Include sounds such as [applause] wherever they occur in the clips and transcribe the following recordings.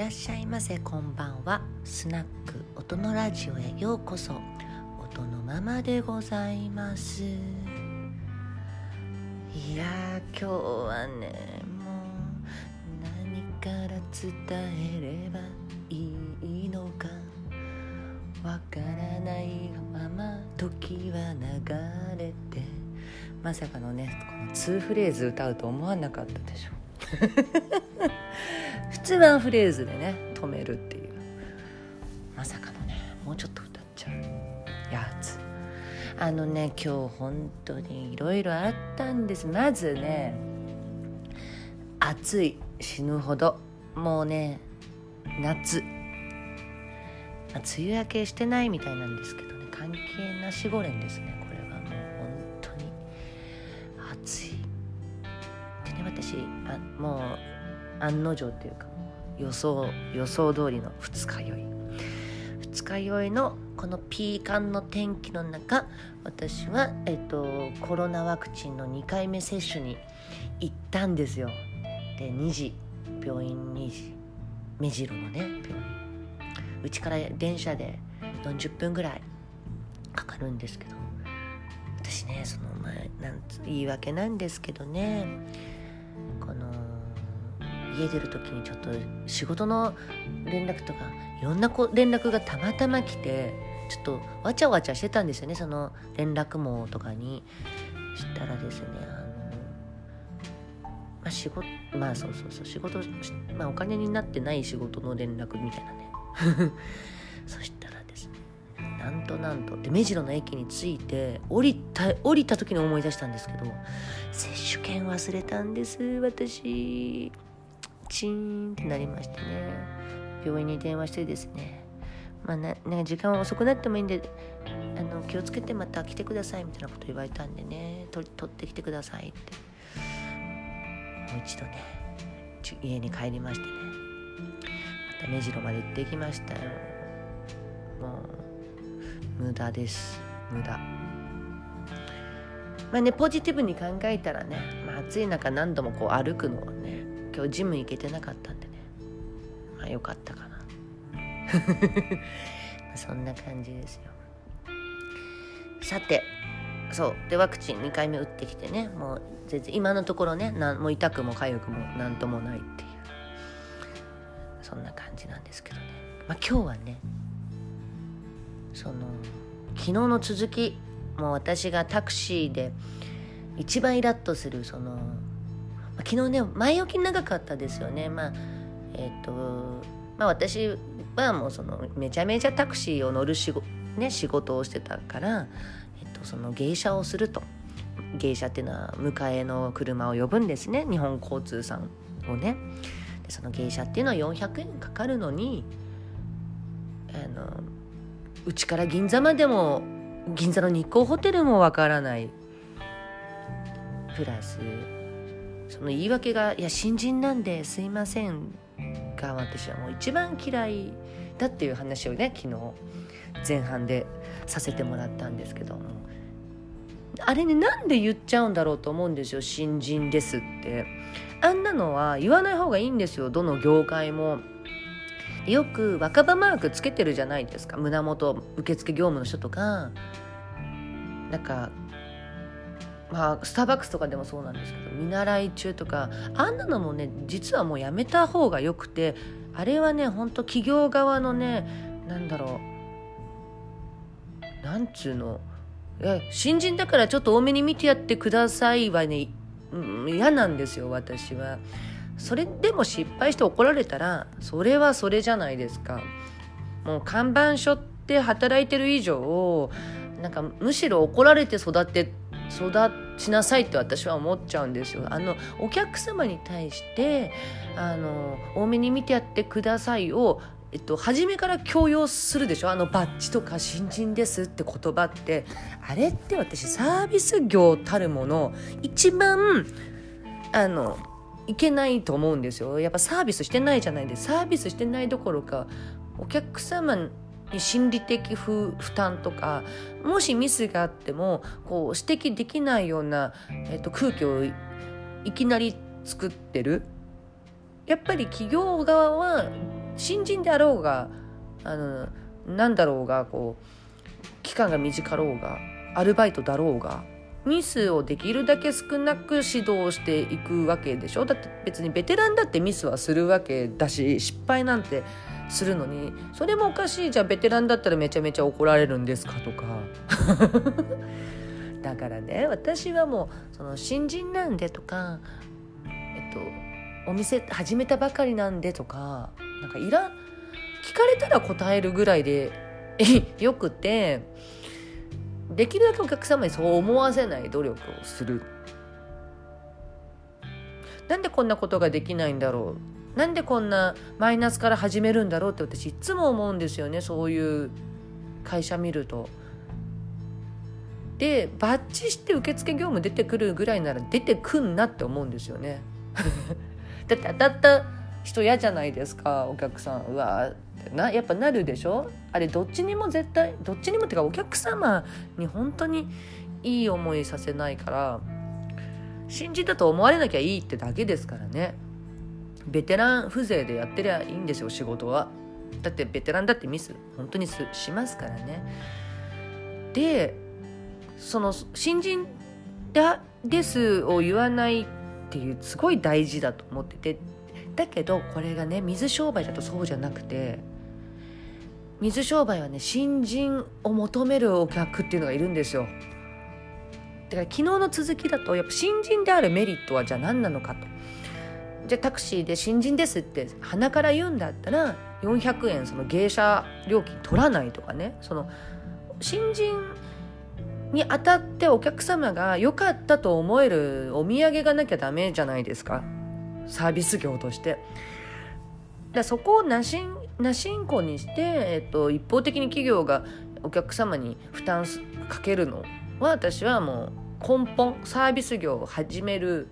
らっしゃいませ。こんばんは。スナック音のラジオへようこそ。音のままでございます。いや今日はねもう何から伝えればいいのか。わからないまま時は流れて。まさかのねこの2フレーズ歌うと思わなかったでしょ [laughs] 普通ワンフレーズでね止めるっていう。まさかのねもうちょっと歌っちゃうやつ。あのね今日本当にいろいろあったんです。まずね暑い死ぬほど。もうね夏、まあ、梅雨明けしてないみたいなんですけどね関係なしゴレンですねこれは。もう本当に。暑い。私あもう案の定っていうか予想予想通りの二日酔い。二日酔いのこのピーカンの天気の中私は、えっと、コロナワクチンの2回目接種に行ったんですよ。で2時病院2時目白のね病院。うちから電車で40分ぐらいかかるんですけど。私ねその前なんつ言い訳なんですけどね。家出る時にちょっと仕事の連絡とかいろんなこ連絡がたまたま来てちょっとわちゃわちゃしてたんですよねその連絡網とかに。したらですねあのまあ仕事まあそうそうそう仕事まあお金になってない仕事の連絡みたいなね。[laughs] そしたらですねなんとなんとで目白の駅に着いて降りた降りた時に思い出したんですけど接種券忘れたんです私。チーンってなりましてね。病院に電話してですね。まあななんか時間は遅くなってもいいんであの気をつけてまた来てくださいみたいなこと言われたんでね。取取ってきてくださいって。もう一度ね家に帰りましてね。また目白まで行ってきましたよ。もう無駄です。無駄。まあねポジティブに考えたらね、まあ、暑い中何度もこう歩くのはね今日ジム行けてなかったんでね。まあよかったかな。[laughs] そんな感じですよ。さてそう。でワクチン2回目打ってきてねもう全然今のところねなんもう痛くも痒くも何ともないっていう。そんな感じなんですけどね。まあ今日はねその昨日の続きもう私がタクシーで一番イラッとするその、昨日ね前置き長かったですよね。まあえっ、とまあ私はもうそのめちゃめちゃタクシーを乗る仕事,、ね、仕事をしてたから、えっと、その芸者をすると。芸者っていうのは迎えの車を呼ぶんですね。日本交通さんをね。でその芸者っていうのは400円かかるのにあのうちから銀座までも銀座の日光ホテルもわからないプラスその言い訳が「いや新人なんですいません」が私はもう一番嫌いだっていう話をね昨日前半でさせてもらったんですけども。あれねなんで言っちゃうんだろうと思うんですよ新人ですって。あんなのは言わない方がいいんですよどの業界も。よく若葉マークつけてるじゃないですか。胸元受付業務の人とか。なんかまあスターバックスとかでもそうなんですけど見習い中とかあんなのもね実はもうやめた方がよくてあれはねほんと企業側のねなんだろうなんつうのえ新人だからちょっと多めに見てやってくださいはね、うん、嫌なんですよ私は。それでも失敗して怒られたらそれはそれじゃないですか。もう看板書って働いてる以上なんかむしろ怒られて育って育ちなさいって私は思っちゃうんですよ。あのお客様に対してあの多めに見てやってくださいをえっと、初めから強要するでしょ。あのバッジとか新人ですって言葉って。あれって私サービス業たるもの一番あのいけないと思うんですよ。やっぱサービスしてないじゃないです。サービスしてないどころかお客様心理的負担とかもしミスがあってもこう指摘できないような、えっと、空気をいきなり作ってる。やっぱり企業側は新人であろうがあのなんだろうがこう期間が短かろうがアルバイトだろうがミスをできるだけ少なく指導していくわけでしょ。だって別にベテランだってミスはするわけだし失敗なんてするのにそれもおかしいじゃあベテランだったらめちゃめちゃ怒られるんですか？とか。[laughs] だからね私はもうその新人なんでとかえっとお店始めたばかりなんでとかなんかいら聞かれたら答えるぐらいでよくてできるだけお客様にそう思わせない努力をする。なんでこんなことができないんだろう。なんでこんなマイナスから始めるんだろうって私いつも思うんですよねそういう会社見ると。でバッチして受付業務出てくるぐらいなら出てくんなって思うんですよね。[laughs] だって当たった人嫌じゃないですかお客さんうわなやっぱなるでしょ？あれどっちにも絶対どっちにもっていうかお客様に本当にいい思いさせないから新人だと思われなきゃいいってだけですからねベテラン風情でやってりゃいいんですよ仕事は。だってベテランだってミス本当にしますからね。でその新人だですを言わないっていうすごい大事だと思っててだけどこれがね水商売だとそうじゃなくて水商売はね新人を求めるお客っていうのがいるんですよ。だから昨日の続きだとやっぱ新人であるメリットはじゃあ何なのかと。じゃあタクシーで新人ですって鼻から言うんだったら400円その芸者料金取らないとかねその新人にあたってお客様が良かったと思えるお土産がなきゃダメじゃないですかサービス業として。だそこをなしんなしんこにして、えっと、一方的に企業がお客様に負担かけるのは私はもう根本サービス業を始める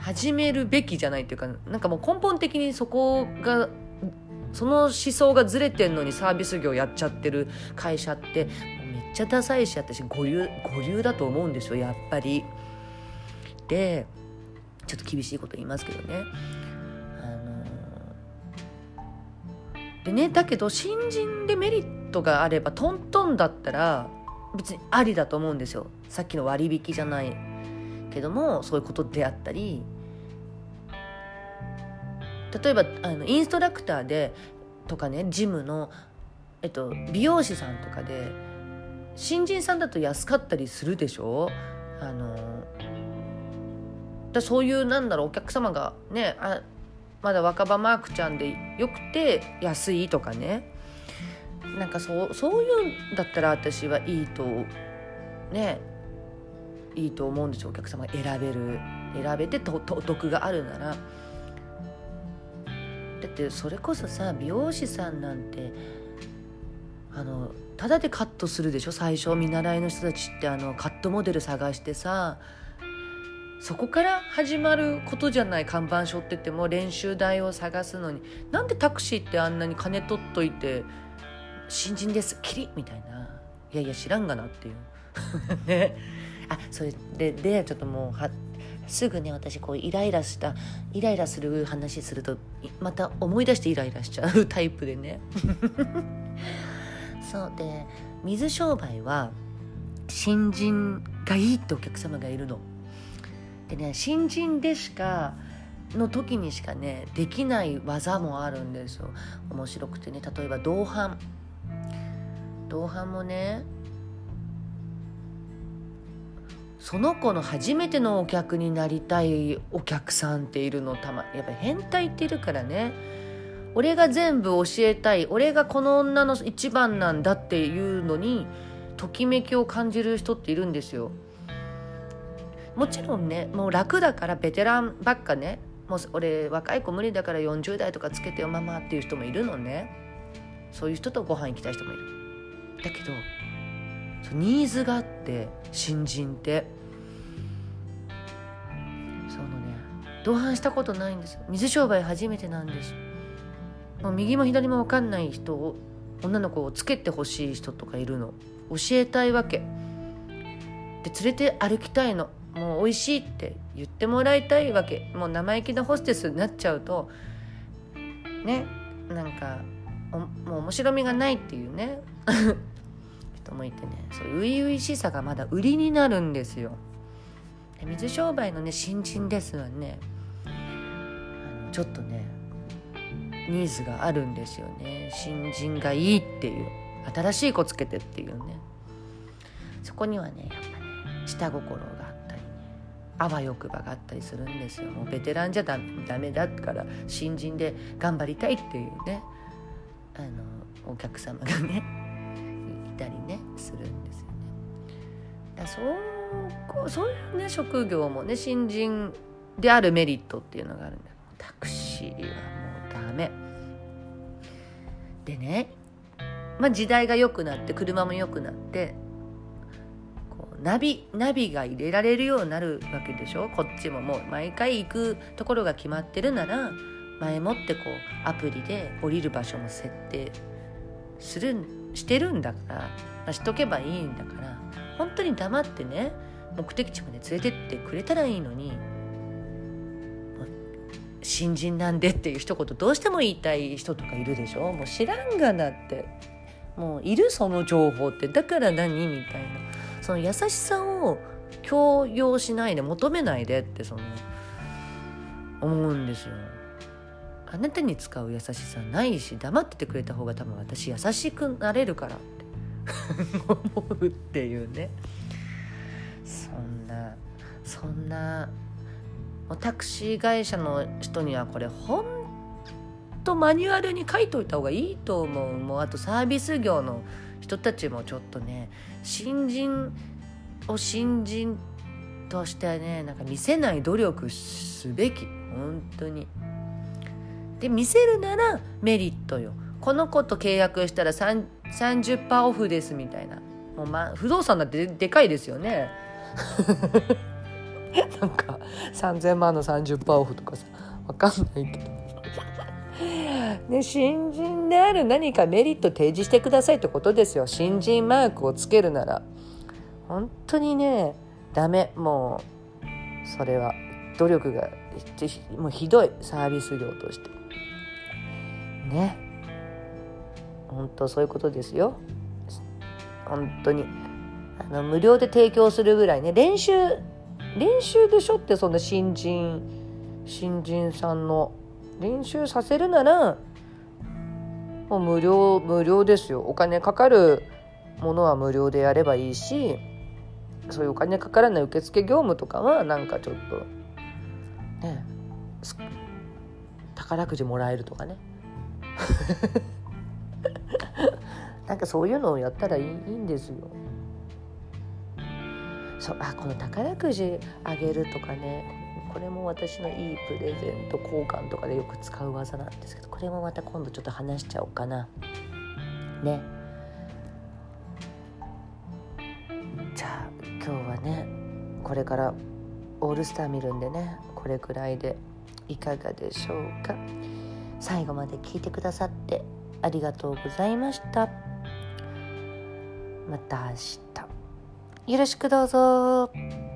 始めるべきじゃないっていうかなんかもう根本的にそこがその思想がずれてんのにサービス業やっちゃってる会社ってめっちゃダサいし私五流五流だと思うんですよやっぱり。でちょっと厳しいこと言いますけどね。あのでねだけど新人でメリットがあればトントンだったら別にありだと思うんですよさっきの割引じゃないけどもそういうことであったり例えばあのインストラクターでとかねジムの、えっと、美容師さんとかで新人さんだと安かったりするでしょ？あのだそういうなんだろうお客様がねあまだ若葉マークちゃんでよくて安いとかね。なんかそうそういうんだったら私はいいとねいいと思うんですよお客様が選べる。選べてとお得があるなら。だってそれこそさ美容師さんなんてあのただでカットするでしょ？最初見習いの人たちってあのカットモデル探してさそこから始まることじゃない看板背負ってても練習台を探すのに。なんでタクシーってあんなに金取っといて新人ですキリみたいな。いやいや知らんがなっていう。[laughs] ね。あそれででちょっともうはすぐね私こうイライラしたイライラする話するとまた思い出してイライラしちゃうタイプでね。[laughs] そうで水商売は新人がいいってお客様がいるの。でね新人でしかの時にしかねできない技もあるんですよ。面白くてね例えば同伴同伴もねその子の初めてのお客になりたいお客さんっているのたまやっぱ変態っているからね。俺が全部教えたい俺がこの女の一番なんだっていうのにときめきを感じる人っているんですよ。もちろんねもう楽だからベテランばっかね。もう俺若い子無理だから40代とかつけてよママっていう人もいるのね。そういう人とご飯行きたい人もいる。だけどニーズがあって新人って。そのね。同伴したことないんです。水商売初めてなんです。もう右も左も分かんない人を女の子をつけてほしい人とかいるの。教えたいわけ。で連れて歩きたいの。もう美味しいって言ってもらいたいわけ。もう生意気なホステスになっちゃうとねなんかもう面白みがないっていうね。[laughs] 人もいてね。そう初々しさがまだ売りになるんですよ。水商売のね新人ですわね。あのちょっとねニーズがあるんですよね。新人がいいっていう。新しい子つけてっていうね。そこにはねやっぱね下心があったりね。あわよくばがあったりするんですよ。もうベテランじゃダメだから新人で頑張りたいっていうね。あのお客様がねいたりね。するんですよね。だそうそういうね職業もね新人であるメリットっていうのがあるんだタクシーはもうダメ。でねまあ時代が良くなって車も良くなってこうナビナビが入れられるようになるわけでしょ？こっちももう毎回行くところが決まってるなら前もってこうアプリで降りる場所も設定するしてるんだから、あ、しとけばいいんだから本当に黙ってね目的地まで連れてってくれたらいいのに新人なんでっていう一言どうしても言いたい人とかいるでしょ？もう知らんがなって。もういるその情報って。だから何みたいな。その優しさを強要しないで求めないでってその思うんですよ。あなたに使う優しさないし黙っててくれた方が多分私優しくなれるから。思うっていうね。そんなそんなタクシー会社の人にはこれほんとマニュアルに書いといた方がいいと思う。もうあとサービス業の人たちもちょっとね新人を新人としてねなんか見せない努力すべき。本当に。で見せるならメリットよ。この子と契約したら30%オフですみたいな。もう、ま、不動産だってでかいですよね。[laughs] なんか3,000万の30%オフとかさ分かんないけど。ね、新人である何かメリット提示してくださいってことですよ。新人マークをつけるなら。本当にねダメ。もうそれは努力がもうひどいサービス業として。ね。本当そういうことですよ。本当に。あの無料で提供するぐらいね。練習練習でしょってそんな新人新人さんの。練習させるならもう無料無料ですよ。お金かかるものは無料でやればいいしそういうお金かからない受付業務とかはなんかちょっとね宝くじもらえるとかね。なんかそういうのをやったらいいんですよ。そうあこの宝くじあげるとかねこれも私のいいプレゼント交換とかでよく使う技なんですけどこれもまた今度ちょっと話しちゃおうかな。ね。じゃあ今日はねこれからオールスター見るんでねこれくらいでいかがでしょうか。最後まで聞いてくださってありがとうございましたまた明日。よろしくどうぞ。